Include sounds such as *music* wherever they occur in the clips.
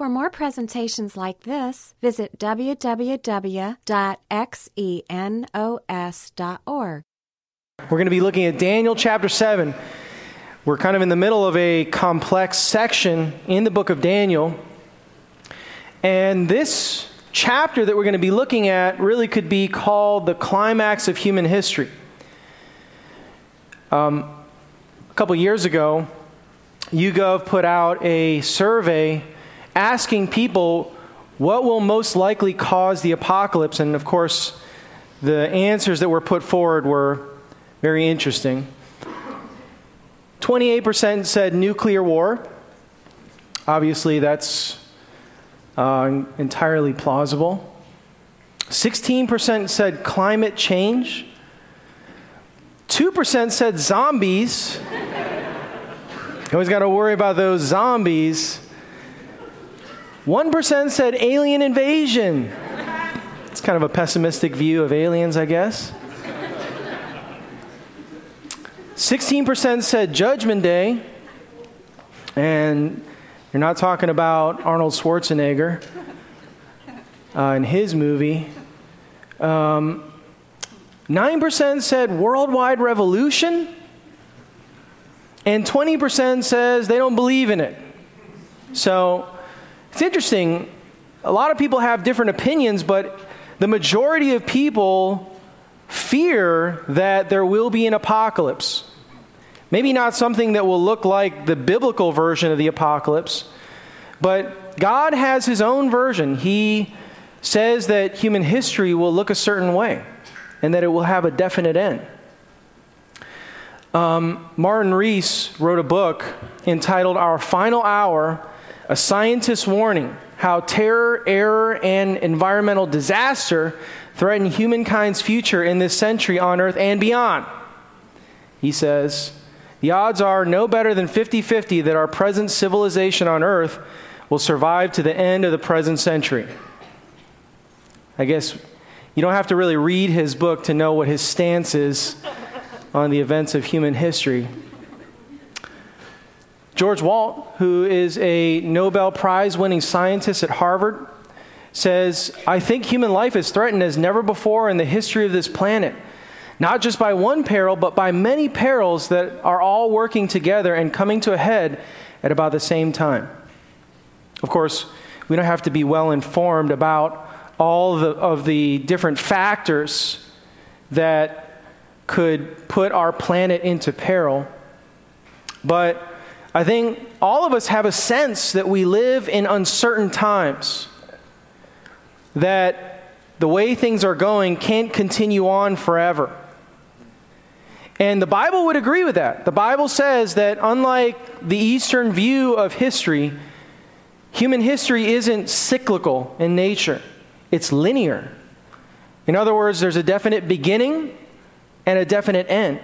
For more presentations like this, visit www.xenos.org. We're going to be looking at Daniel chapter 7. We're kind of in the middle of a complex section in the book of Daniel. And this chapter that we're going to be looking at really could be called the climax of human history. Um, a couple years ago, YouGov put out a survey asking people what will most likely cause the apocalypse. And of course, the answers that were put forward were very interesting. 28% said nuclear war. Obviously, that's uh, entirely plausible. 16% said climate change. 2% said zombies. *laughs* always got to worry about those zombies. 1% said alien invasion. It's kind of a pessimistic view of aliens, I guess. 16% said Judgment Day. And you're not talking about Arnold Schwarzenegger uh, in his movie. Um, 9% said worldwide revolution. And 20% says they don't believe in it. So it's interesting. A lot of people have different opinions, but the majority of people fear that there will be an apocalypse. Maybe not something that will look like the biblical version of the apocalypse, but God has his own version. He says that human history will look a certain way and that it will have a definite end. Um, Martin Rees wrote a book entitled Our Final Hour A Scientist's Warning How Terror, Error, and Environmental Disaster Threaten Humankind's Future in This Century on Earth and Beyond. He says, the odds are no better than 50 50 that our present civilization on earth will survive to the end of the present century. I guess you don't have to really read his book to know what his stance is on the events of human history. George Wald, who is a Nobel Prize winning scientist at Harvard, says, I think human life is threatened as never before in the history of this planet not just by one peril, but by many perils that are all working together and coming to a head at about the same time. Of course, we don't have to be well informed about all the, of the different factors that could put our planet into peril. But I think all of us have a sense that we live in uncertain times, that the way things are going can't continue on forever. And the Bible would agree with that. The Bible says that unlike the Eastern view of history, human history isn't cyclical in nature, it's linear. In other words, there's a definite beginning and a definite end.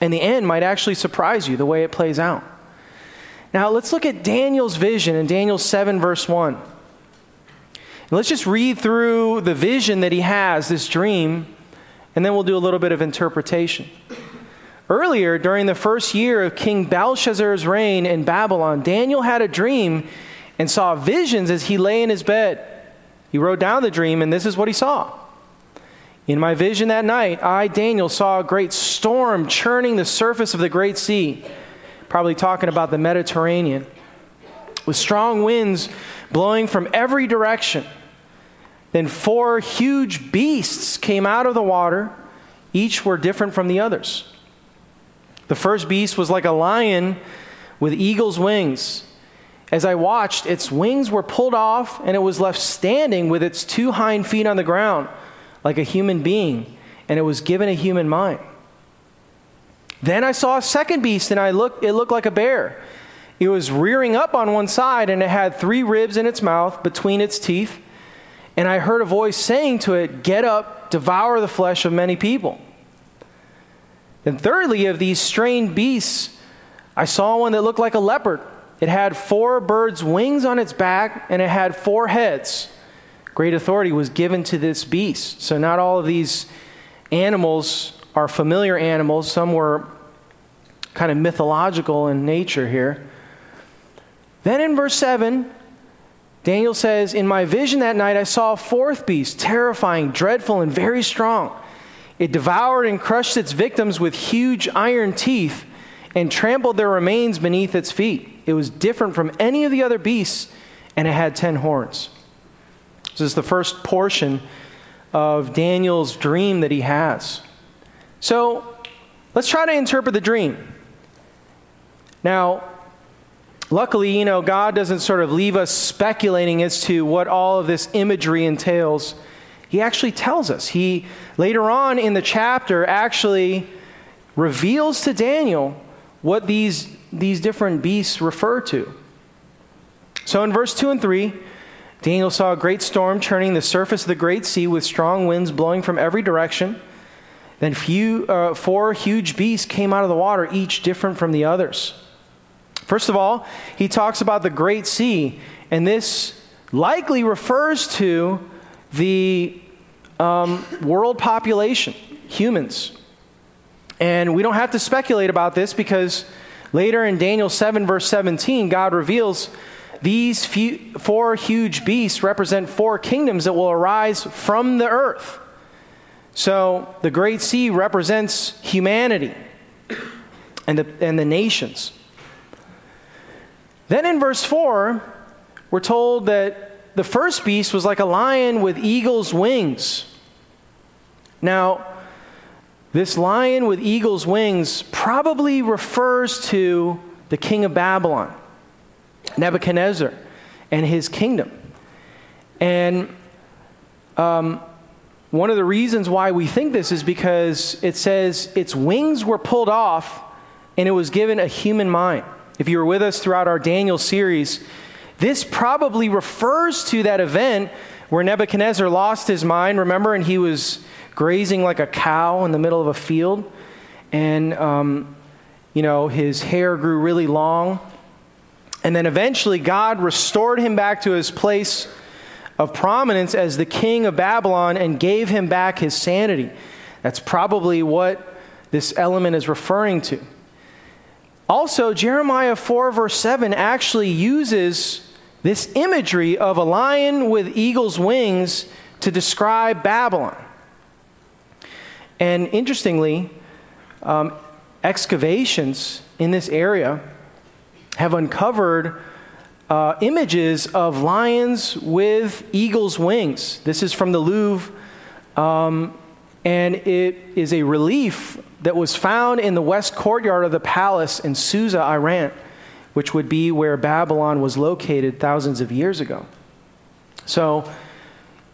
And the end might actually surprise you the way it plays out. Now, let's look at Daniel's vision in Daniel 7, verse 1. And let's just read through the vision that he has, this dream, and then we'll do a little bit of interpretation. Earlier, during the first year of King Belshazzar's reign in Babylon, Daniel had a dream and saw visions as he lay in his bed. He wrote down the dream, and this is what he saw. In my vision that night, I, Daniel, saw a great storm churning the surface of the great sea, probably talking about the Mediterranean, with strong winds blowing from every direction. Then four huge beasts came out of the water. Each were different from the others. The first beast was like a lion with eagle's wings. As I watched, its wings were pulled off, and it was left standing with its two hind feet on the ground, like a human being, and it was given a human mind. Then I saw a second beast, and I looked, it looked like a bear. It was rearing up on one side, and it had three ribs in its mouth between its teeth and I heard a voice saying to it, Get up, devour the flesh of many people. Then, thirdly, of these strange beasts, I saw one that looked like a leopard. It had four birds' wings on its back, and it had four heads. Great authority was given to this beast. So, not all of these animals are familiar animals, some were kind of mythological in nature here. Then in verse 7, Daniel says, In my vision that night, I saw a fourth beast, terrifying, dreadful, and very strong. It devoured and crushed its victims with huge iron teeth and trampled their remains beneath its feet. It was different from any of the other beasts, and it had ten horns. This is the first portion of Daniel's dream that he has. So let's try to interpret the dream. Now, luckily, you know, God doesn't sort of leave us speculating as to what all of this imagery entails. He actually tells us. He, later on in the chapter, actually reveals to Daniel what these, these different beasts refer to. So in verse 2 and 3, Daniel saw a great storm churning the surface of the great sea with strong winds blowing from every direction. Then few, uh, four huge beasts came out of the water, each different from the others. First of all, he talks about the great sea, and this likely refers to the um, world population, humans. And we don't have to speculate about this because later in Daniel 7, verse 17, God reveals these few, four huge beasts represent four kingdoms that will arise from the earth. So the Great Sea represents humanity and the, and the nations. Then in verse 4, we're told that the first beast was like a lion with eagle's wings. Now, this lion with eagle's wings probably refers to the king of Babylon, Nebuchadnezzar, and his kingdom. And um, one of the reasons why we think this is because it says its wings were pulled off and it was given a human mind. If you were with us throughout our Daniel series, this probably refers to that event where Nebuchadnezzar lost his mind, remember, and he was grazing like a cow in the middle of a field. And, um, you know, his hair grew really long. And then eventually, God restored him back to his place of prominence as the king of Babylon and gave him back his sanity. That's probably what this element is referring to. Also, Jeremiah 4, verse 7 actually uses this imagery of a lion with eagle's wings to describe Babylon. And interestingly, um, excavations in this area have uncovered uh, images of lions with eagle's wings. This is from the Louvre, um, and it is a relief that was found in the west courtyard of the palace in Susa, Iran, which would be where Babylon was located thousands of years ago. So,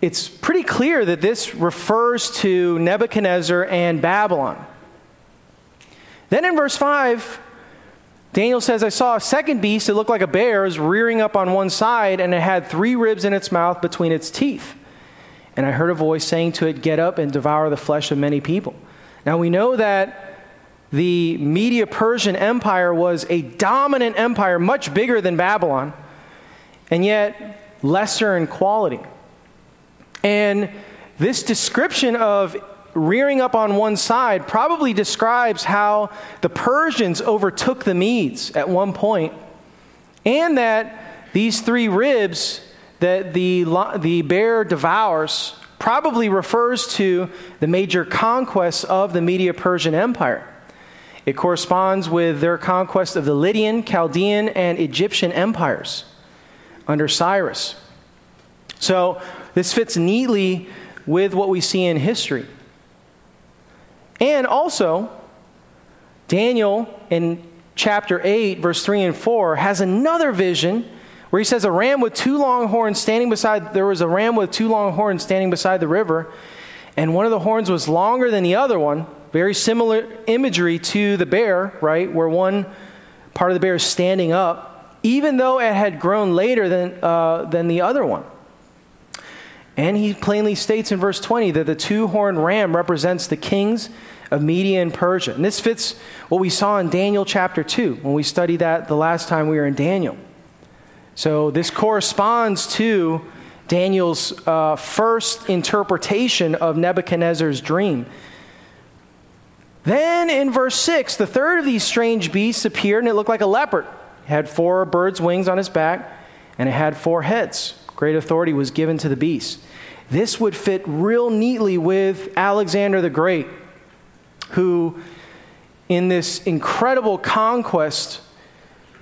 it's pretty clear that this refers to Nebuchadnezzar and Babylon. Then in verse 5, Daniel says, I saw a second beast that looked like a bear is rearing up on one side, and it had three ribs in its mouth between its teeth. And I heard a voice saying to it, Get up and devour the flesh of many people. Now we know that the Media Persian Empire was a dominant empire, much bigger than Babylon, and yet lesser in quality. And this description of rearing up on one side probably describes how the Persians overtook the Medes at one point, and that these three ribs that the, the bear devours probably refers to the major conquests of the Media Persian Empire. It corresponds with their conquest of the Lydian, Chaldean, and Egyptian empires under Cyrus. So, this fits neatly with what we see in history. And also, Daniel in chapter 8, verse 3 and 4, has another vision where he says, A ram with two long horns standing beside, there was a ram with two long horns standing beside the river, and one of the horns was longer than the other one. Very similar imagery to the bear, right? Where one part of the bear is standing up, even though it had grown later than, uh, than the other one. And he plainly states in verse 20 that the two horned ram represents the kings of Media and Persia. And this fits what we saw in Daniel chapter 2 when we studied that the last time we were in Daniel. So this corresponds to Daniel's uh, first interpretation of Nebuchadnezzar's dream. Then in verse 6, the third of these strange beasts appeared, and it looked like a leopard. It had four birds' wings on his back and it had four heads. Great authority was given to the beast. This would fit real neatly with Alexander the Great, who, in this incredible conquest,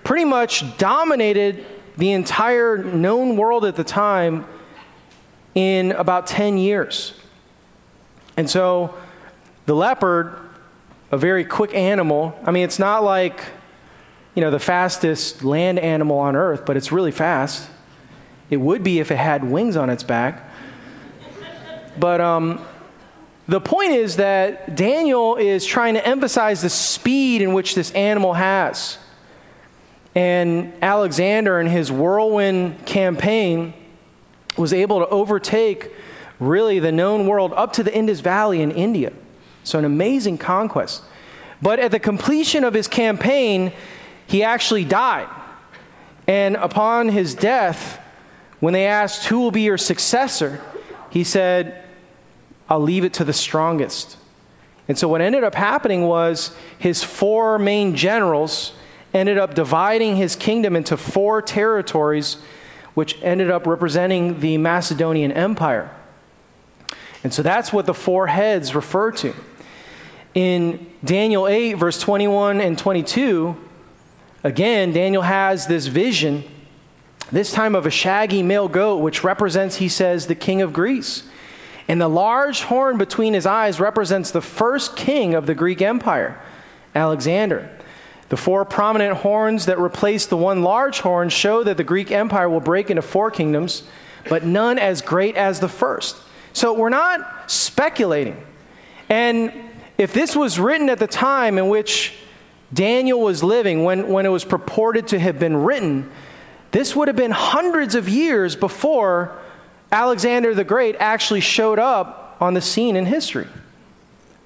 pretty much dominated the entire known world at the time in about 10 years. And so the leopard, a very quick animal, I mean, it's not like, you know, the fastest land animal on earth, but it's really fast. It would be if it had wings on its back. But um, the point is that Daniel is trying to emphasize the speed in which this animal has. And Alexander, in his whirlwind campaign, was able to overtake really the known world up to the Indus Valley in India. So, an amazing conquest. But at the completion of his campaign, he actually died. And upon his death, when they asked, Who will be your successor? he said, I'll leave it to the strongest. And so, what ended up happening was his four main generals ended up dividing his kingdom into four territories, which ended up representing the Macedonian Empire. And so that's what the four heads refer to. In Daniel 8, verse 21 and 22, again, Daniel has this vision, this time of a shaggy male goat, which represents, he says, the king of Greece. And the large horn between his eyes represents the first king of the Greek Empire, Alexander. The four prominent horns that replace the one large horn show that the Greek Empire will break into four kingdoms, but none as great as the first. So we're not speculating. And if this was written at the time in which Daniel was living, when, when it was purported to have been written, this would have been hundreds of years before Alexander the Great actually showed up on the scene in history.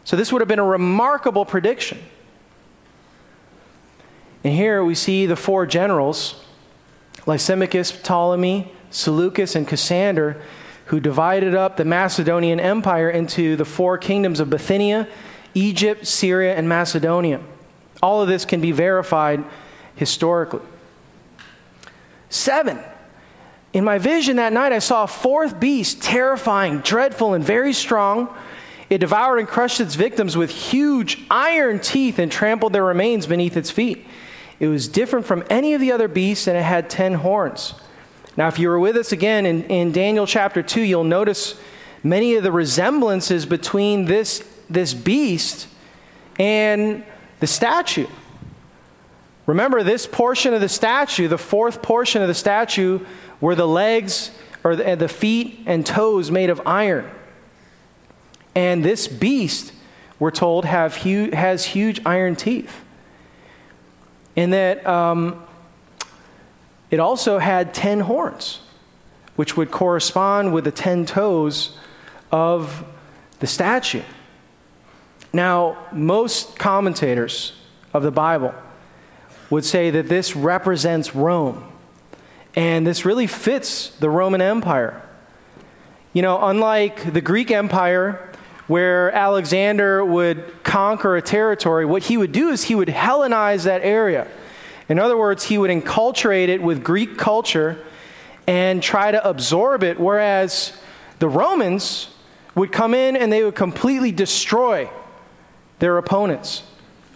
So this would have been a remarkable prediction. And here we see the four generals Lysimachus, Ptolemy, Seleucus, and Cassander who divided up the Macedonian Empire into the four kingdoms of Bithynia, Egypt, Syria, and Macedonia. All of this can be verified historically. Seven. In my vision that night, I saw a fourth beast, terrifying, dreadful, and very strong. It devoured and crushed its victims with huge iron teeth and trampled their remains beneath its feet. It was different from any of the other beasts, and it had ten horns. Now, if you were with us again in, in Daniel chapter 2, you'll notice many of the resemblances between this, this beast and the statue. Remember, this portion of the statue, the fourth portion of the statue, were the legs or the, feet and toes made of iron. And this beast, we're told, have has huge iron teeth. And that um, it also had 10 horns, which would correspond with the 10 toes of the statue. Now, most commentators of the Bible would say that this represents Rome. And this really fits the Roman Empire. You know, unlike the Greek Empire, where Alexander would conquer a territory, what he would do is he would Hellenize that area. In other words, he would enculturate it with Greek culture and try to absorb it, whereas the Romans would come in and they would completely destroy their opponents.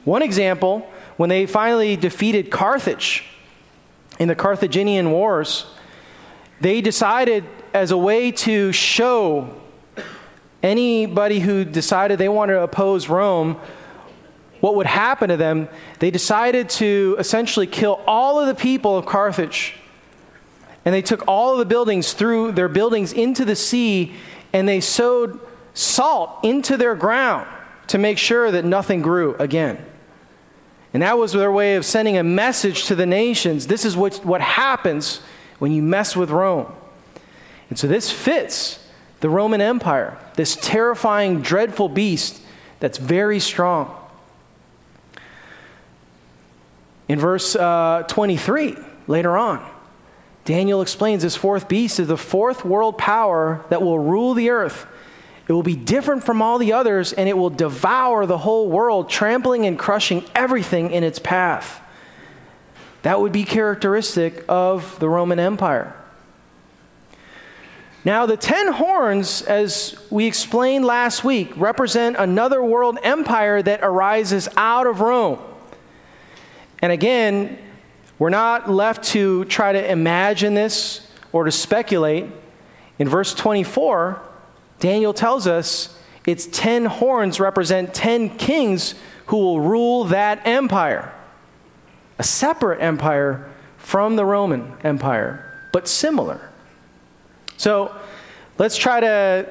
One example, when they finally defeated Carthage in the Carthaginian Wars, they decided as a way to show anybody who decided they wanted to oppose Rome what would happen to them, they decided to essentially kill all of the people of Carthage. And they took all of the buildings, threw their buildings into the sea, and they sowed salt into their ground to make sure that nothing grew again. And that was their way of sending a message to the nations. This is what, what happens when you mess with Rome. And so this fits the Roman Empire, this terrifying, dreadful beast that's very strong. In verse uh, 23, later on, Daniel explains this fourth beast is the fourth world power that will rule the earth. It will be different from all the others, and it will devour the whole world, trampling and crushing everything in its path. that would be characteristic of the Roman Empire. Now, the ten horns, as we explained last week, represent another world empire that arises out of Rome. And again, we're not left to try to imagine this or to speculate. In verse 24, Daniel tells us its ten horns represent ten kings who will rule that empire. A separate empire from the Roman Empire, but similar. So let's try to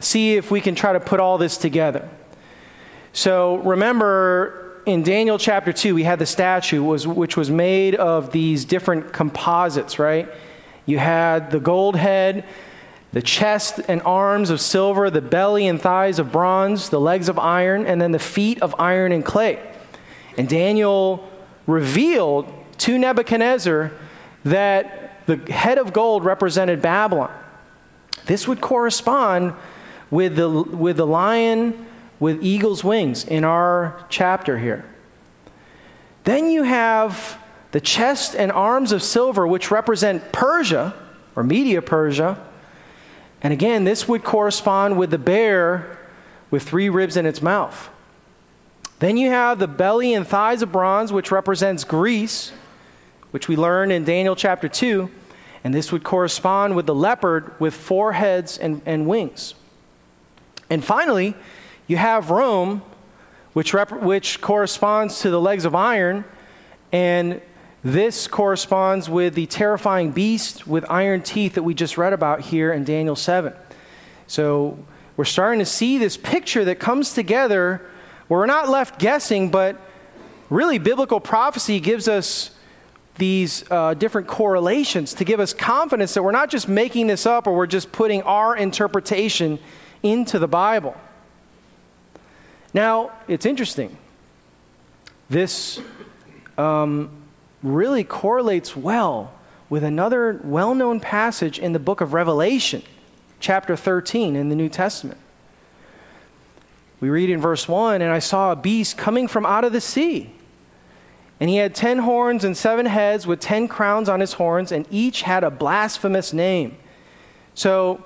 see if we can try to put all this together. So remember, in Daniel chapter 2, we had the statue, was, which was made of these different composites, right? You had the gold head, the chest and arms of silver, the belly and thighs of bronze, the legs of iron, and then the feet of iron and clay. And Daniel revealed to Nebuchadnezzar that the head of gold represented Babylon. This would correspond with the, with the lion with eagle's wings in our chapter here. Then you have the chest and arms of silver, which represent Persia or Media Persia. And again, this would correspond with the bear with three ribs in its mouth. Then you have the belly and thighs of bronze, which represents Greece, which we learn in Daniel chapter 2. And this would correspond with the leopard with four heads and, and wings. And finally, you have Rome, which, rep- which corresponds to the legs of iron. And this corresponds with the terrifying beast with iron teeth that we just read about here in Daniel 7. So we're starting to see this picture that comes together where we're not left guessing, but really biblical prophecy gives us these uh, different correlations to give us confidence that we're not just making this up or we're just putting our interpretation into the Bible. Now, it's interesting. This um, really correlates well with another well known passage in the book of Revelation, chapter 13 in the New Testament. We read in verse 1 And I saw a beast coming from out of the sea and he had ten horns and seven heads with ten crowns on his horns, and each had a blasphemous name. So,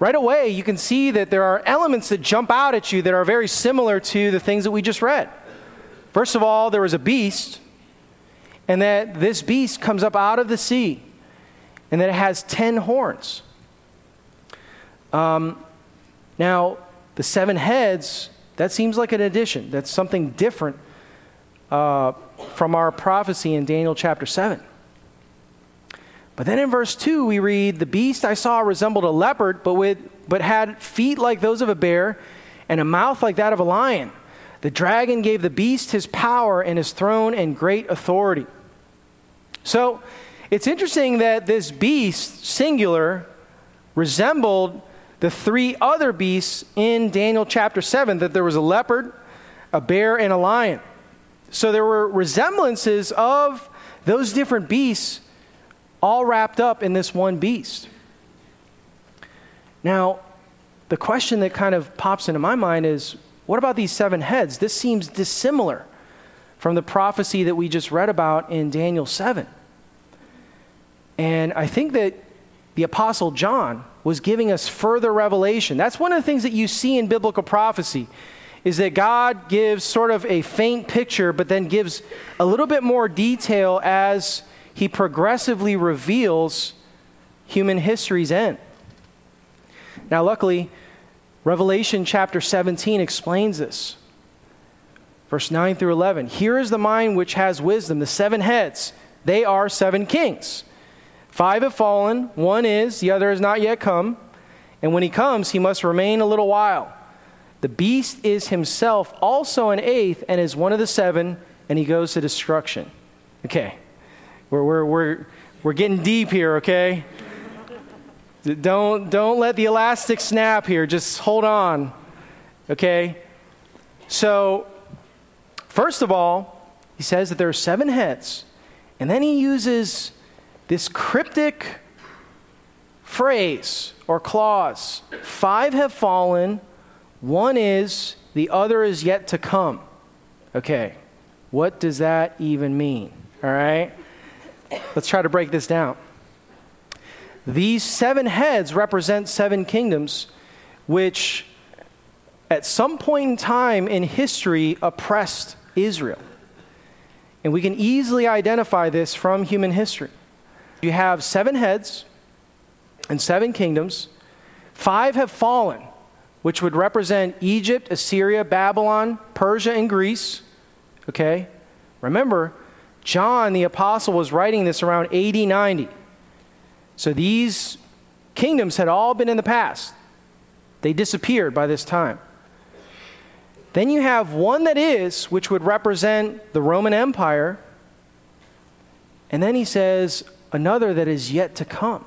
right away, you can see that there are elements that jump out at you that are very similar to the things that we just read. First of all, there was a beast, and that this beast comes up out of the sea, and that it has ten horns. Um, now, the seven heads, that seems like an addition. That's something different uh, from our prophecy in Daniel chapter 7. But then in verse 2, we read, The beast I saw resembled a leopard, but, with, but had feet like those of a bear and a mouth like that of a lion. The dragon gave the beast his power and his throne and great authority. So it's interesting that this beast, singular, resembled the three other beasts in Daniel chapter 7 that there was a leopard, a bear, and a lion. So there were resemblances of those different beasts all wrapped up in this one beast. Now, the question that kind of pops into my mind is what about these seven heads? This seems dissimilar from the prophecy that we just read about in Daniel 7. And I think that the Apostle John was giving us further revelation. That's one of the things that you see in biblical prophecy is that God gives sort of a faint picture, but then gives a little bit more detail as he progressively reveals human history's end. Now, luckily, Revelation chapter 17 explains this. Verse 9 through 11. Here is the mind which has wisdom, the seven heads. They are seven kings. Five have fallen, one is, the other has not yet come. And when he comes, he must remain a little while. The beast is himself also an eighth and is one of the seven, and he goes to destruction. Okay. We're, we're, we're, we're getting deep here, okay? Don't, don't let the elastic snap here. Just hold on, okay? So, first of all, he says that there are seven heads, and then he uses this cryptic phrase or clause five have fallen one is, the other is yet to come. Okay, what does that even mean? All right? Let's try to break this down. These seven heads represent seven kingdoms, which at some point in time in history oppressed Israel. And we can easily identify this from human history. You have seven heads and seven kingdoms. Five have fallen, which would represent Egypt, Assyria, Babylon, Persia, and Greece. Okay? Remember, John the Apostle was writing this around AD 90. So these kingdoms had all been in the past, they disappeared by this time. Then you have one that is, which would represent the Roman Empire. And then he says another that is yet to come,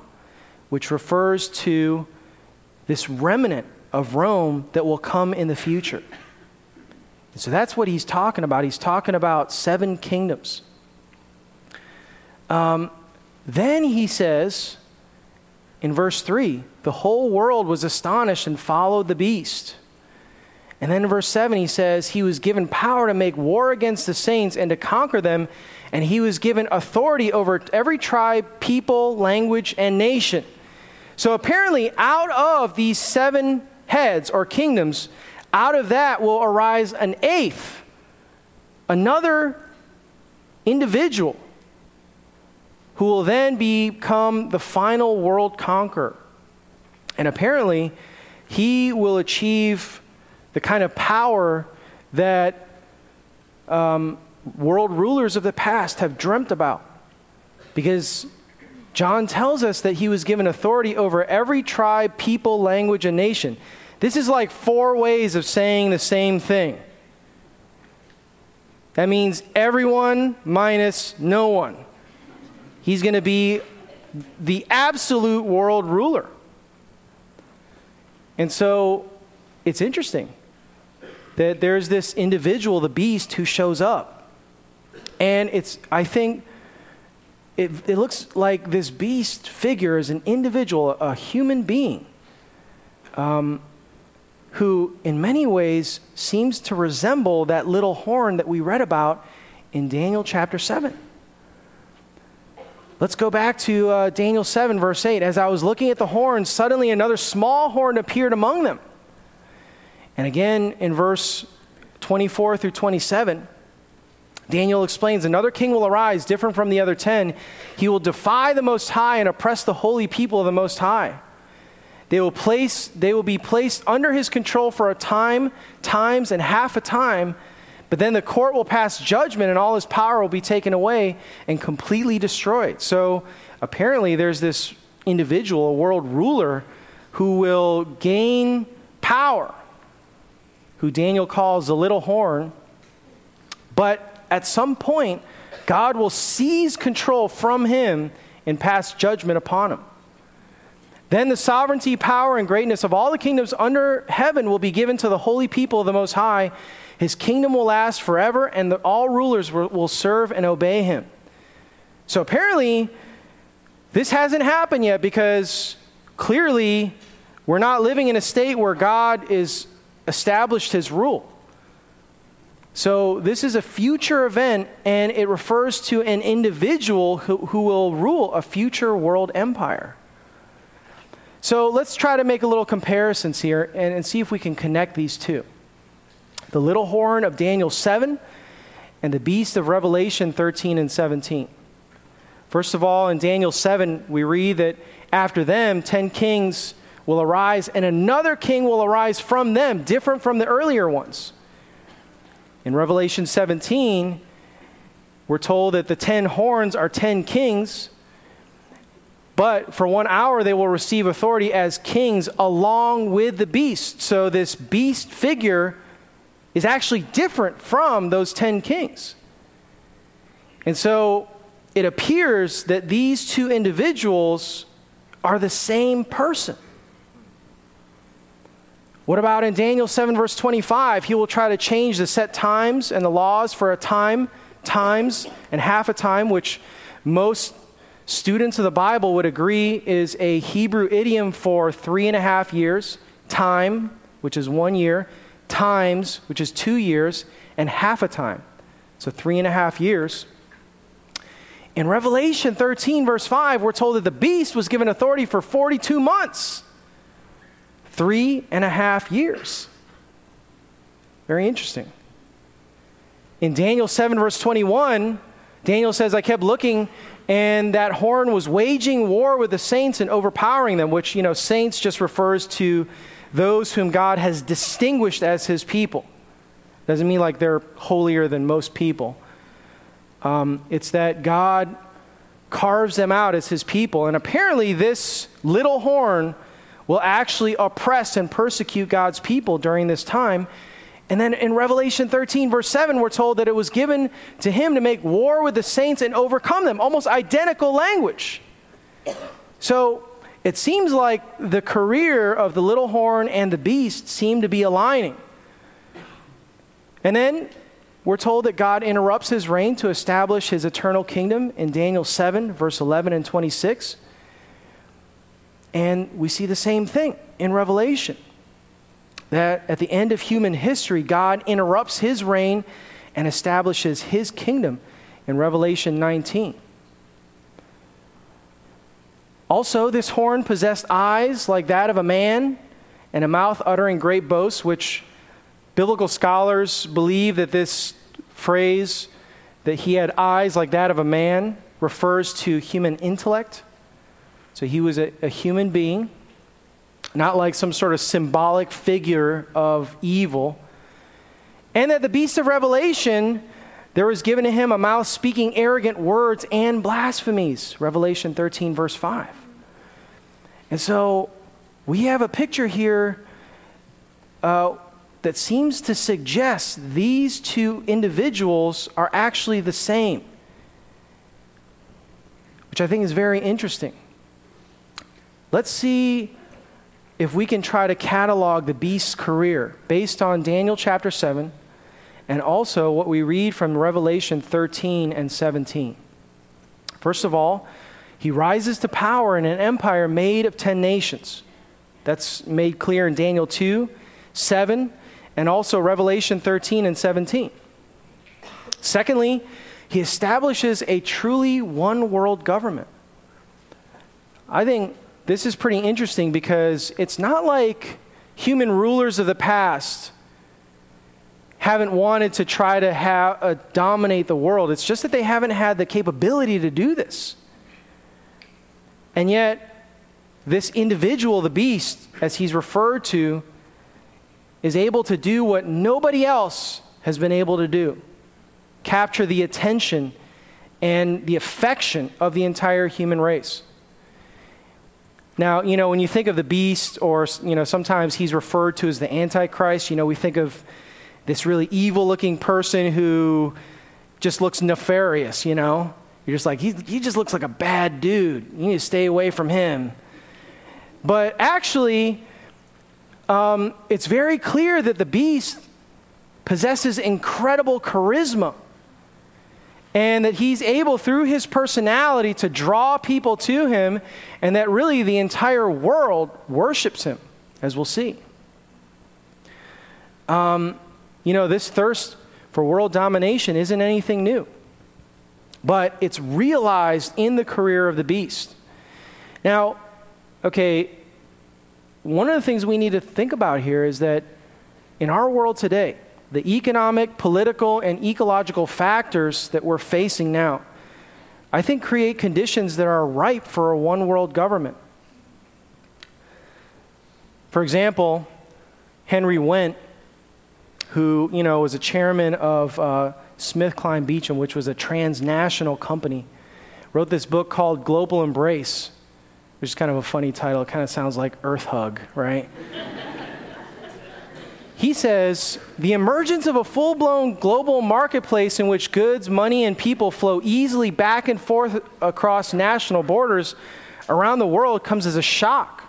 which refers to this remnant of Rome that will come in the future. So that's what he's talking about. He's talking about seven kingdoms. Um, then he says in verse 3 the whole world was astonished and followed the beast. And then in verse 7, he says, He was given power to make war against the saints and to conquer them, and he was given authority over every tribe, people, language, and nation. So apparently, out of these seven heads or kingdoms, out of that will arise an eighth, another individual who will then become the final world conqueror. And apparently, he will achieve the kind of power that um, world rulers of the past have dreamt about. Because John tells us that he was given authority over every tribe, people, language, and nation. This is like four ways of saying the same thing. That means everyone minus no one. He's going to be the absolute world ruler. And so it's interesting that there's this individual, the beast, who shows up. And it's, I think, it, it looks like this beast figure is an individual, a human being, um, who in many ways seems to resemble that little horn that we read about in Daniel chapter 7. Let's go back to uh, Daniel 7, verse 8. As I was looking at the horn, suddenly another small horn appeared among them. And again, in verse 24 through 27, Daniel explains another king will arise, different from the other ten. He will defy the Most High and oppress the holy people of the Most High. They will, place, they will be placed under his control for a time, times, and half a time. But then the court will pass judgment and all his power will be taken away and completely destroyed. So apparently, there's this individual, a world ruler, who will gain power who Daniel calls the little horn. But at some point, God will seize control from him and pass judgment upon him. Then the sovereignty, power, and greatness of all the kingdoms under heaven will be given to the holy people of the Most High. His kingdom will last forever, and the, all rulers will, will serve and obey him. So apparently, this hasn't happened yet because clearly we're not living in a state where God is established his rule. So, this is a future event, and it refers to an individual who, who will rule a future world empire. So, let's try to make a little comparisons here and, and see if we can connect these two the little horn of Daniel 7 and the beast of Revelation 13 and 17. First of all, in Daniel 7, we read that after them, 10 kings will arise, and another king will arise from them, different from the earlier ones. In Revelation 17, we're told that the ten horns are ten kings, but for one hour they will receive authority as kings along with the beast. So this beast figure is actually different from those ten kings. And so it appears that these two individuals are the same person. What about in Daniel 7, verse 25? He will try to change the set times and the laws for a time, times, and half a time, which most students of the Bible would agree is a Hebrew idiom for three and a half years, time, which is one year, times, which is two years, and half a time. So three and a half years. In Revelation 13, verse 5, we're told that the beast was given authority for 42 months, three and a half years. Very interesting. In Daniel 7, verse 21, Daniel says, I kept looking, and that horn was waging war with the saints and overpowering them, which, you know, saints just refers to those whom God has distinguished as his people. Doesn't mean like they're holier than most people. Um, it's that God carves them out as his people. And apparently, this little horn will actually oppress and persecute God's people during this time. And then in Revelation 13, verse 7, we're told that it was given to him to make war with the saints and overcome them. Almost identical language. So it seems like the career of the little horn and the beast seem to be aligning. And then we're told that God interrupts his reign to establish his eternal kingdom in Daniel 7, verse 11 and 26. And we see the same thing in Revelation that at the end of human history, God interrupts his reign and establishes his kingdom in Revelation 19. Also, this horn possessed eyes like that of a man and a mouth uttering great boasts, which biblical scholars believe that this phrase, that he had eyes like that of a man, refers to human intellect. So he was a, a human being, not like some sort of symbolic figure of evil. And that the beast of Revelation there was given to him a mouth speaking arrogant words and blasphemies. Revelation 13, verse 5. And so we have a picture here uh, that seems to suggest these two individuals are actually the same, which I think is very interesting. Let's see if we can try to catalog the beast's career based on Daniel chapter 7 and also what we read from Revelation 13 and 17. First of all, he rises to power in an empire made of 10 nations. That's made clear in Daniel 2, 7, and also Revelation 13 and 17. Secondly, he establishes a truly one world government. I think this is pretty interesting because it's not like human rulers of the past haven't wanted to try to have, uh, dominate the world. It's just that they haven't had the capability to do this. And yet, this individual, the beast, as he's referred to, is able to do what nobody else has been able to do capture the attention and the affection of the entire human race. Now, you know, when you think of the beast, or, you know, sometimes he's referred to as the Antichrist, you know, we think of this really evil looking person who just looks nefarious, you know? You're just like, he, he just looks like a bad dude. You need to stay away from him. But actually, um, it's very clear that the beast possesses incredible charisma and that he's able through his personality to draw people to him and that really the entire world worships him as we'll see um, you know, this thirst for world domination isn't anything new, but it's realized in the career of the beast. Now, okay, one of the things we need to think about here is that in our world today, the economic, political, and ecological factors that we're facing now, I think create conditions that are ripe for a one world government. For example, Henry Wendt who, you know, was a chairman of uh, SmithKline Beecham, which was a transnational company, wrote this book called Global Embrace, which is kind of a funny title. It kind of sounds like Earth Hug, right? *laughs* he says the emergence of a full blown global marketplace in which goods, money, and people flow easily back and forth across national borders around the world comes as a shock.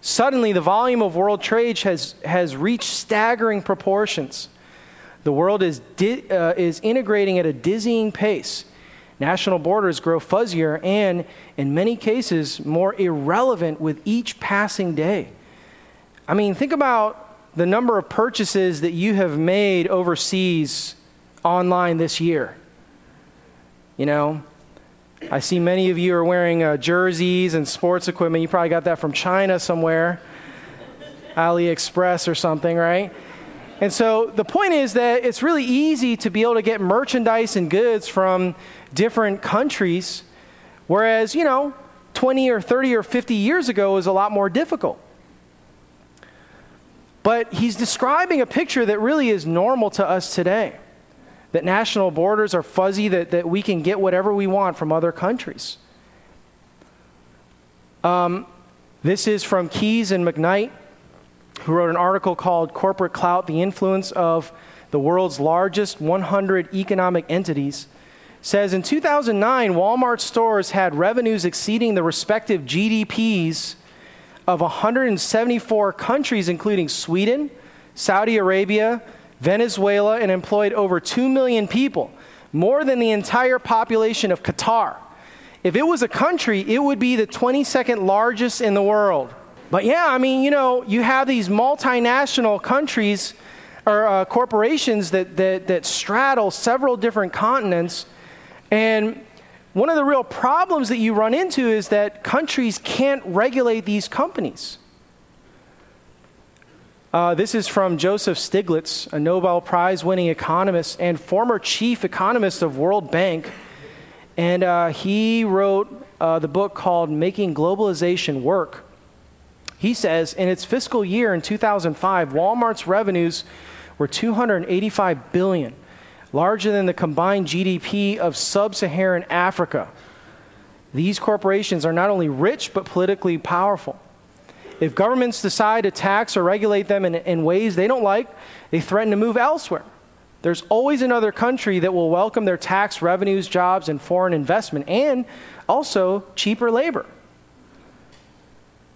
Suddenly, the volume of world trade has, has reached staggering proportions. The world is, di- uh, is integrating at a dizzying pace. National borders grow fuzzier and, in many cases, more irrelevant with each passing day. I mean, think about the number of purchases that you have made overseas online this year. You know, I see many of you are wearing uh, jerseys and sports equipment. You probably got that from China somewhere, *laughs* AliExpress or something, right? And so the point is that it's really easy to be able to get merchandise and goods from different countries, whereas, you know, 20 or 30 or 50 years ago was a lot more difficult. But he's describing a picture that really is normal to us today that national borders are fuzzy, that, that we can get whatever we want from other countries. Um, this is from Keyes and McKnight, who wrote an article called Corporate Clout The Influence of the World's Largest 100 Economic Entities. Says in 2009, Walmart stores had revenues exceeding the respective GDPs of 174 countries, including Sweden, Saudi Arabia, Venezuela, and employed over 2 million people, more than the entire population of Qatar. If it was a country, it would be the 22nd largest in the world. But yeah, I mean, you know, you have these multinational countries or uh, corporations that, that, that straddle several different continents. And one of the real problems that you run into is that countries can't regulate these companies. Uh, this is from Joseph Stiglitz, a Nobel Prize winning economist and former chief economist of World Bank. And uh, he wrote uh, the book called Making Globalization Work. He says in its fiscal year in 2005, Walmart's revenues were 285 billion, larger than the combined GDP of sub-Saharan Africa. These corporations are not only rich but politically powerful. If governments decide to tax or regulate them in, in ways they don't like, they threaten to move elsewhere. There's always another country that will welcome their tax revenues, jobs, and foreign investment, and also cheaper labor.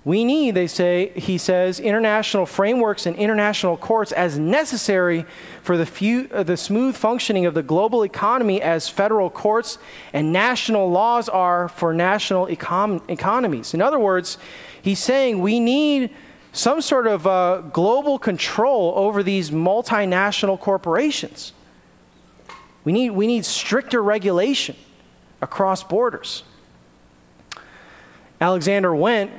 We need, they say, he says, international frameworks and international courts as necessary for the, few, uh, the smooth functioning of the global economy as federal courts and national laws are for national econ- economies. In other words, he's saying we need some sort of uh, global control over these multinational corporations. We need, we need stricter regulation across borders. Alexander Wendt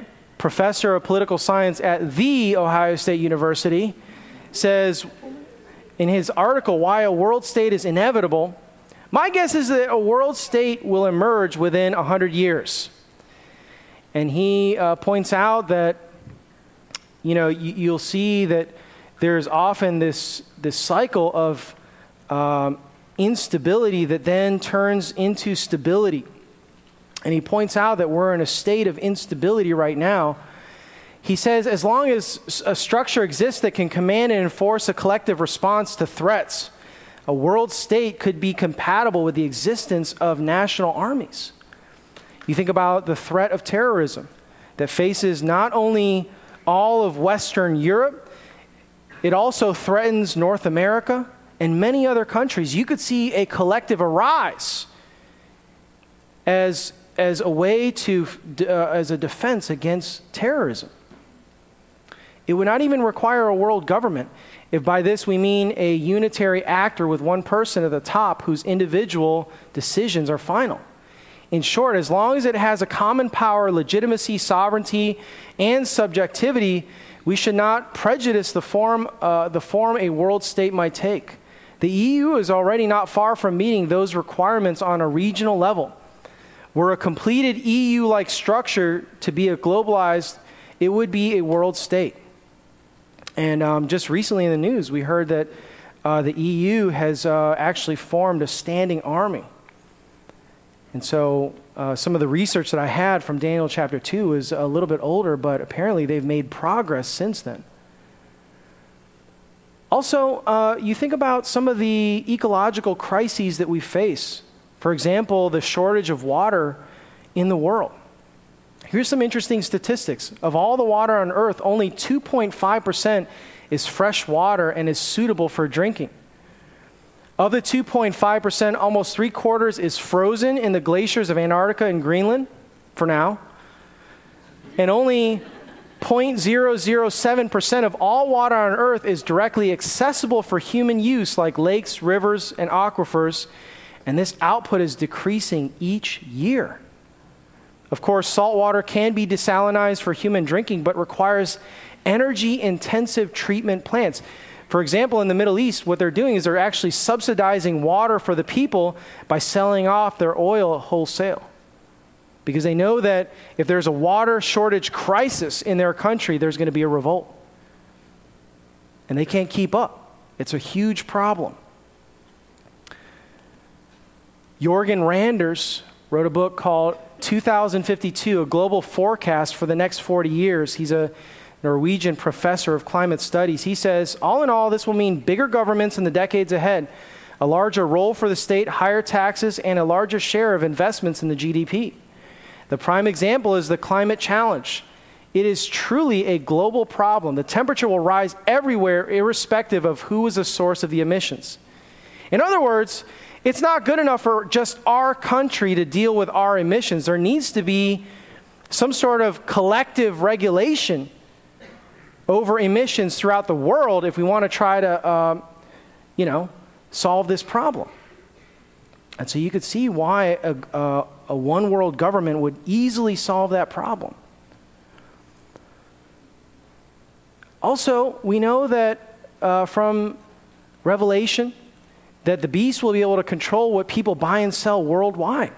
professor of political science at The Ohio State University, says in his article, Why a World State is Inevitable, my guess is that a world state will emerge within 100 years. And he uh, points out that, you know, you, will see that there's often this, this cycle of um, instability that then turns into stability. And he points out that we're in a state of instability right now. He says, as long as a structure exists that can command and enforce a collective response to threats, a world state could be compatible with the existence of national armies. You think about the threat of terrorism that faces not only all of Western Europe, it also threatens North America and many other countries. You could see a collective arise as as a way to, uh, as a defense against terrorism. It would not even require a world government. If by this we mean a unitary actor with one person at the top whose individual decisions are final. In short, as long as it has a common power, legitimacy, sovereignty, and subjectivity, we should not prejudice the form, uh, the form a world state might take. The EU is already not far from meeting those requirements on a regional level. Were a completed EU like structure to be a globalized, it would be a world state. And um, just recently in the news, we heard that uh, the EU has uh, actually formed a standing army. And so uh, some of the research that I had from Daniel chapter 2 is a little bit older, but apparently they've made progress since then. Also, uh, you think about some of the ecological crises that we face for example, the shortage of water in the world. Here's some interesting statistics. Of all the water on earth, only 2.5% is fresh water and is suitable for drinking. Of the 2.5%, almost three quarters is frozen in the glaciers of Antarctica and Greenland for now. And only 0.007% of all water on earth is directly accessible for human use, like lakes, rivers, and aquifers And this output is decreasing each year. Of course, salt water can be desalinized for human drinking, but requires energy intensive treatment plants. For example, in the Middle East, what they're doing is they're actually subsidizing water for the people by selling off their oil wholesale. Because they know that if there's a water shortage crisis in their country, there's going to be a revolt. And they can't keep up. It's a huge problem. Jorgen Randers wrote a book called 2052 A Global Forecast for the Next 40 Years. He's a Norwegian professor of climate studies. He says, all in all, this will mean bigger governments in the decades ahead, a larger role for the state, higher taxes, and a larger share of investments in the GDP. The prime example is the climate challenge. It is truly a global problem. The temperature will rise everywhere, irrespective of who is the source of the emissions. In other words, it's not good enough for just our country to deal with our emissions. There needs to be some sort of collective regulation over emissions throughout the world if we want to try to, uh, you know, solve this problem. And so you could see why a, a, a one world government would easily solve that problem. Also, we know that uh, from Revelation that the beast will be able to control what people buy and sell worldwide.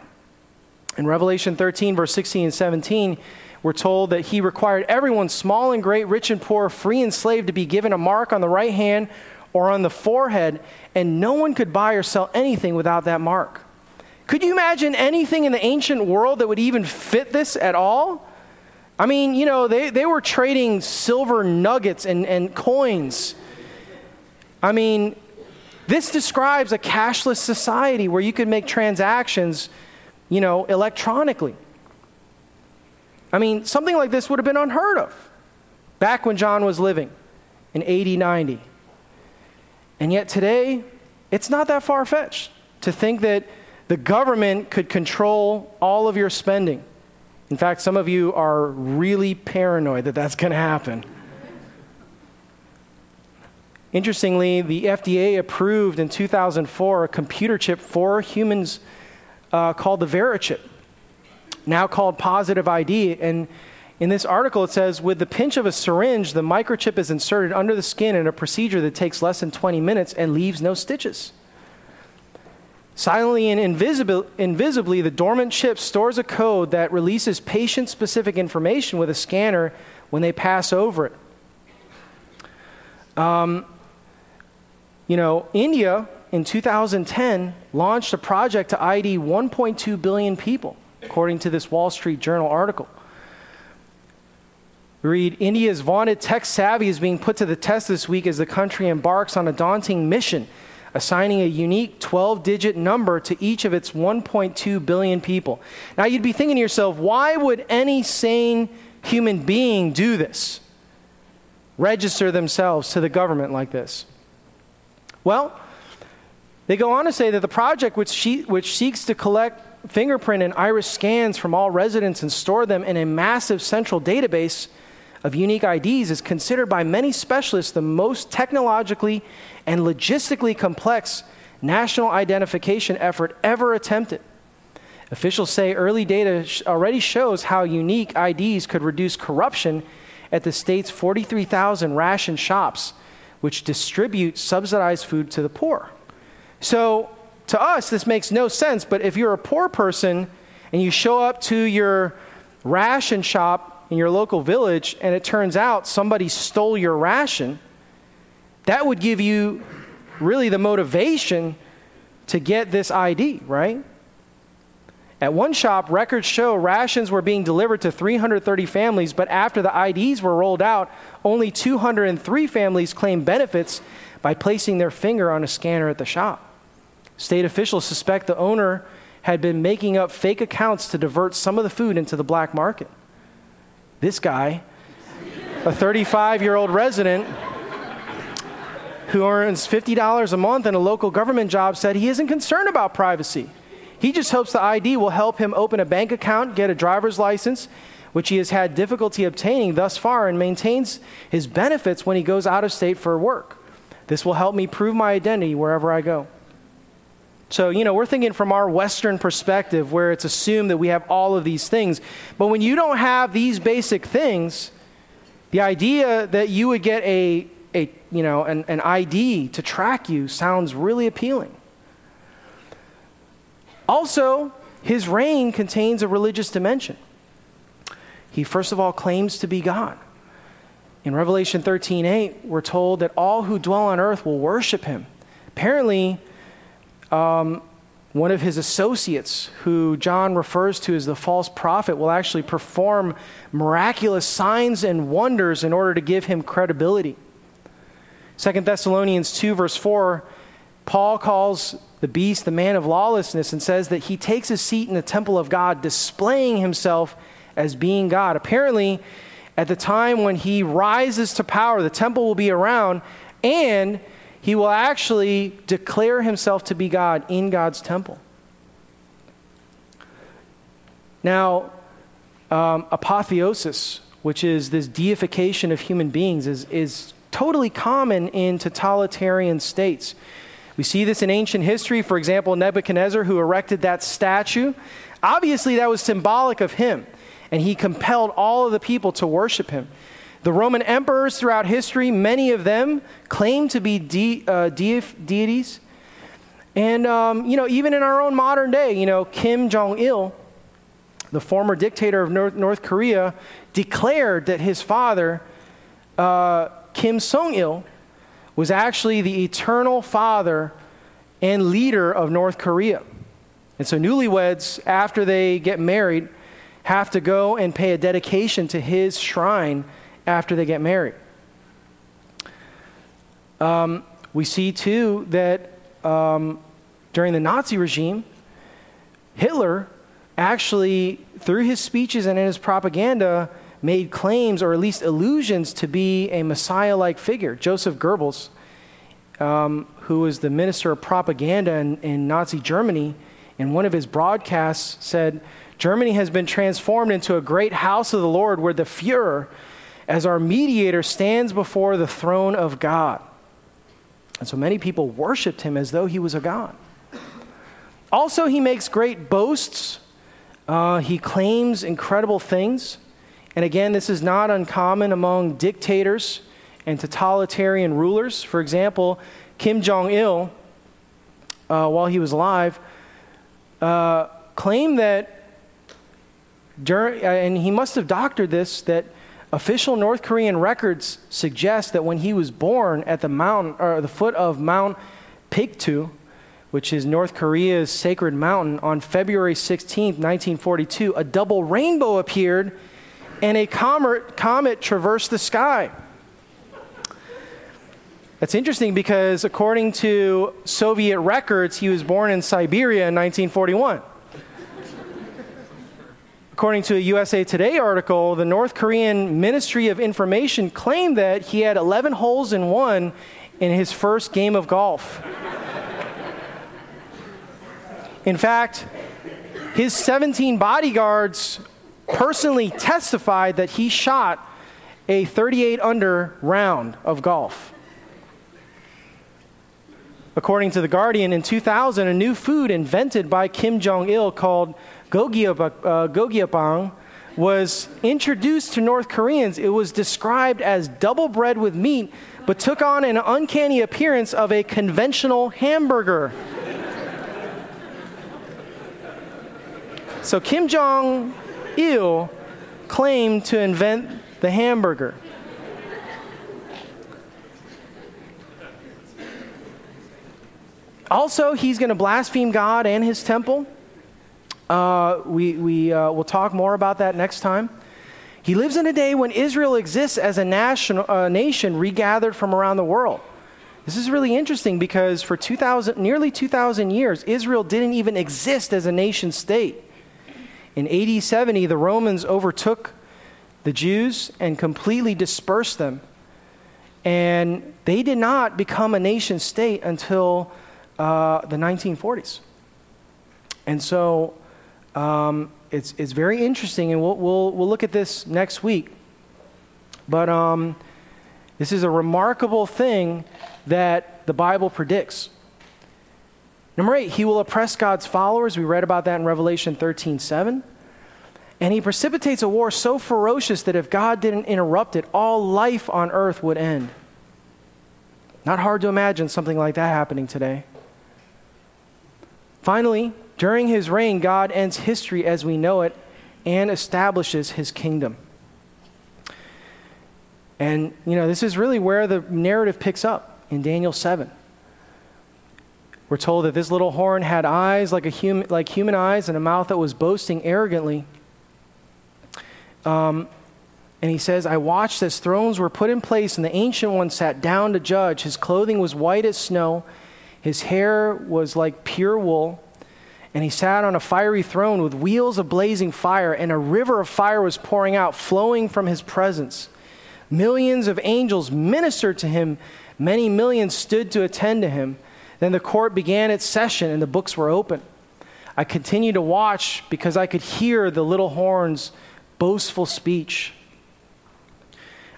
In Revelation 13, verse 16 and 17, we're told that he required everyone, small and great, rich and poor, free and slave, to be given a mark on the right hand or on the forehead, and no one could buy or sell anything without that mark. Could you imagine anything in the ancient world that would even fit this at all? I mean, you know, they, they were trading silver nuggets and, and coins. I mean, this describes a cashless society where you could make transactions, you know, electronically. I mean, something like this would have been unheard of back when John was living in 80, 90. And yet today, it's not that far fetched to think that the government could control all of your spending. In fact, some of you are really paranoid that that's going to happen. Interestingly, the FDA approved in 2004 a computer chip for humans uh, called the VeriChip, now called Positive ID. And in this article, it says with the pinch of a syringe, the microchip is inserted under the skin in a procedure that takes less than 20 minutes and leaves no stitches. Silently and invisibly, the dormant chip stores a code that releases patient specific information with a scanner when they pass over it. Um, you know, India in 2010 launched a project to ID 1.2 billion people, according to this Wall Street Journal article. Read India's vaunted tech savvy is being put to the test this week as the country embarks on a daunting mission, assigning a unique 12 digit number to each of its 1.2 billion people. Now, you'd be thinking to yourself, why would any sane human being do this? Register themselves to the government like this? Well, they go on to say that the project, which, she, which seeks to collect fingerprint and iris scans from all residents and store them in a massive central database of unique IDs, is considered by many specialists the most technologically and logistically complex national identification effort ever attempted. Officials say early data already shows how unique IDs could reduce corruption at the state's 43,000 ration shops which distribute subsidized food to the poor. So, to us, this makes no sense, but if you're a poor person and you show up to your ration shop in your local village and it turns out somebody stole your ration, that would give you really the motivation to get this ID, right? At one shop, records show rations were being delivered to 330 families, but after the IDs were rolled out, only 203 families claimed benefits by placing their finger on a scanner at the shop. State officials suspect the owner had been making up fake accounts to divert some of the food into the black market. This guy, a 35 year old resident who earns $50 a month in a local government job, said he isn't concerned about privacy. He just hopes the ID will help him open a bank account, get a driver's license, which he has had difficulty obtaining thus far, and maintains his benefits when he goes out of state for work. This will help me prove my identity wherever I go. So, you know, we're thinking from our Western perspective where it's assumed that we have all of these things. But when you don't have these basic things, the idea that you would get a, a you know, an, an ID to track you sounds really appealing. Also, his reign contains a religious dimension. He, first of all, claims to be God. In Revelation 13 8, we're told that all who dwell on earth will worship him. Apparently, um, one of his associates, who John refers to as the false prophet, will actually perform miraculous signs and wonders in order to give him credibility. 2 Thessalonians 2, verse 4, Paul calls the beast the man of lawlessness and says that he takes his seat in the temple of God, displaying himself as being God. Apparently, at the time when he rises to power, the temple will be around and he will actually declare himself to be God in God's temple. Now, um, apotheosis, which is this deification of human beings, is, is totally common in totalitarian states. We see this in ancient history. For example, Nebuchadnezzar, who erected that statue, obviously that was symbolic of him, and he compelled all of the people to worship him. The Roman emperors throughout history, many of them claimed to be de- uh, de- deities. And, um, you know, even in our own modern day, you know, Kim Jong il, the former dictator of North, North Korea, declared that his father, uh, Kim Song il, was actually the eternal father and leader of North Korea. And so, newlyweds, after they get married, have to go and pay a dedication to his shrine after they get married. Um, we see too that um, during the Nazi regime, Hitler actually, through his speeches and in his propaganda, made claims or at least illusions to be a Messiah like figure. Joseph Goebbels, um, who was the minister of propaganda in, in Nazi Germany, in one of his broadcasts said, Germany has been transformed into a great house of the Lord where the Fuhrer as our mediator stands before the throne of God. And so many people worshiped him as though he was a God. Also, he makes great boasts. Uh, he claims incredible things. And again, this is not uncommon among dictators and totalitarian rulers. For example, Kim Jong il, uh, while he was alive, uh, claimed that, during, uh, and he must have doctored this, that Official North Korean records suggest that when he was born at the mountain or the foot of Mount Paektu, which is North Korea's sacred mountain, on February 16, 1942, a double rainbow appeared and a comet, comet traversed the sky. That's interesting because, according to Soviet records, he was born in Siberia in 1941. According to a USA Today article, the North Korean Ministry of Information claimed that he had 11 holes in one in his first game of golf. In fact, his 17 bodyguards personally testified that he shot a 38 under round of golf. According to The Guardian, in 2000, a new food invented by Kim Jong il called gogiapang uh, was introduced to North Koreans. It was described as double bread with meat, but took on an uncanny appearance of a conventional hamburger. so Kim Jong il claimed to invent the hamburger. Also, he's going to blaspheme God and his temple. Uh, we we uh, will talk more about that next time. He lives in a day when Israel exists as a nation, uh, nation regathered from around the world. This is really interesting because for 2000, nearly 2,000 years, Israel didn't even exist as a nation state. In AD 70, the Romans overtook the Jews and completely dispersed them. And they did not become a nation state until uh, the 1940s. And so um, it's, it's very interesting, and we'll, we'll, we'll look at this next week. But um, this is a remarkable thing that the Bible predicts. Number eight, he will oppress God's followers. We read about that in Revelation 13 7. And he precipitates a war so ferocious that if God didn't interrupt it, all life on earth would end. Not hard to imagine something like that happening today. Finally, during his reign, God ends history as we know it and establishes his kingdom. And, you know, this is really where the narrative picks up in Daniel 7. We're told that this little horn had eyes like, a hum- like human eyes and a mouth that was boasting arrogantly. Um, and he says, I watched as thrones were put in place, and the ancient one sat down to judge. His clothing was white as snow, his hair was like pure wool. And he sat on a fiery throne with wheels of blazing fire, and a river of fire was pouring out, flowing from his presence. Millions of angels ministered to him, many millions stood to attend to him. Then the court began its session, and the books were open. I continued to watch because I could hear the little horn's boastful speech.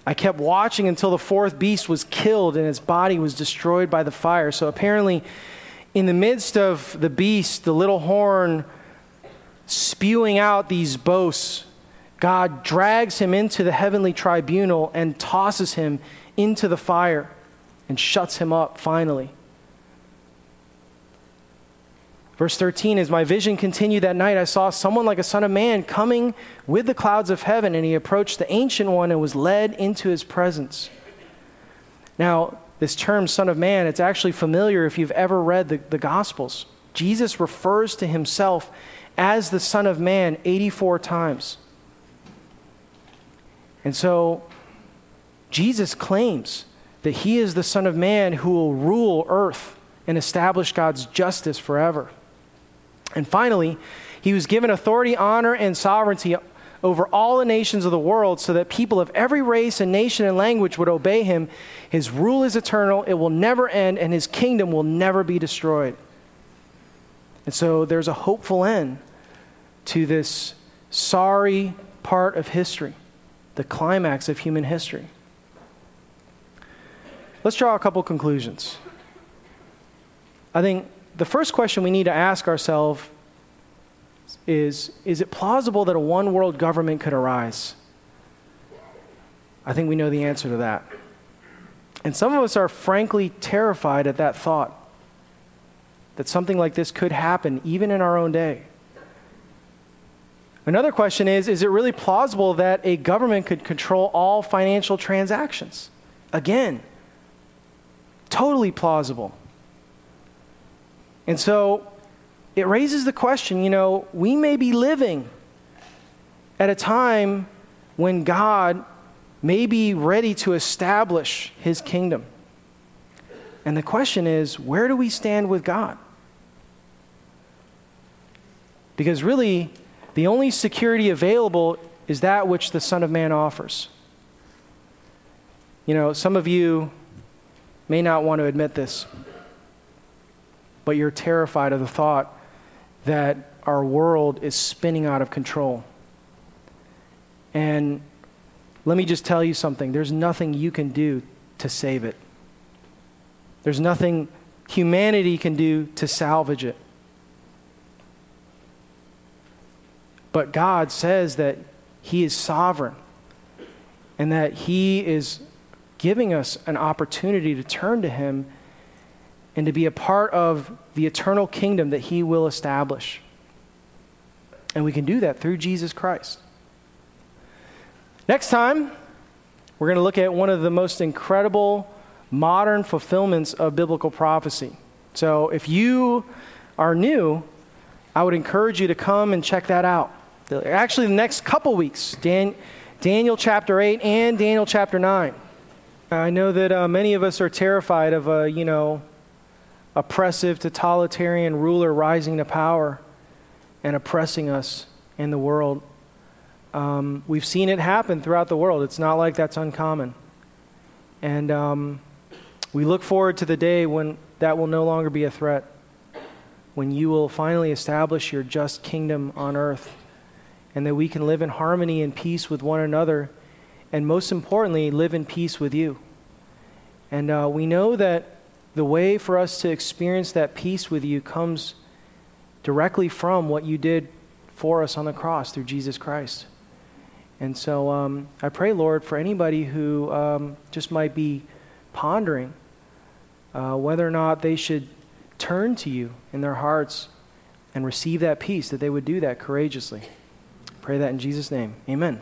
I kept watching until the fourth beast was killed and its body was destroyed by the fire. So apparently, in the midst of the beast, the little horn spewing out these boasts, God drags him into the heavenly tribunal and tosses him into the fire and shuts him up finally. Verse 13 As my vision continued that night, I saw someone like a son of man coming with the clouds of heaven, and he approached the ancient one and was led into his presence. Now, this term, son of man, it's actually familiar if you've ever read the, the Gospels. Jesus refers to himself as the Son of Man 84 times. And so, Jesus claims that he is the Son of Man who will rule earth and establish God's justice forever. And finally, he was given authority, honor, and sovereignty over all the nations of the world so that people of every race and nation and language would obey him. His rule is eternal, it will never end, and his kingdom will never be destroyed. And so there's a hopeful end to this sorry part of history, the climax of human history. Let's draw a couple conclusions. I think the first question we need to ask ourselves is Is it plausible that a one world government could arise? I think we know the answer to that. And some of us are frankly terrified at that thought that something like this could happen even in our own day. Another question is Is it really plausible that a government could control all financial transactions? Again, totally plausible. And so it raises the question you know, we may be living at a time when God may be ready to establish his kingdom. And the question is where do we stand with God? Because really, the only security available is that which the Son of Man offers. You know, some of you may not want to admit this but you're terrified of the thought that our world is spinning out of control. And let me just tell you something there's nothing you can do to save it, there's nothing humanity can do to salvage it. But God says that He is sovereign and that He is giving us an opportunity to turn to Him and to be a part of the eternal kingdom that He will establish. And we can do that through Jesus Christ. Next time, we're going to look at one of the most incredible modern fulfillments of biblical prophecy. So if you are new, I would encourage you to come and check that out. Actually, the next couple weeks, Dan, Daniel chapter 8 and Daniel chapter 9. I know that uh, many of us are terrified of, uh, you know, oppressive, totalitarian ruler rising to power and oppressing us in the world. Um, we've seen it happen throughout the world. It's not like that's uncommon. And um, we look forward to the day when that will no longer be a threat, when you will finally establish your just kingdom on earth, and that we can live in harmony and peace with one another, and most importantly, live in peace with you. And uh, we know that the way for us to experience that peace with you comes directly from what you did for us on the cross through Jesus Christ. And so um, I pray, Lord, for anybody who um, just might be pondering uh, whether or not they should turn to you in their hearts and receive that peace, that they would do that courageously. Pray that in Jesus' name. Amen.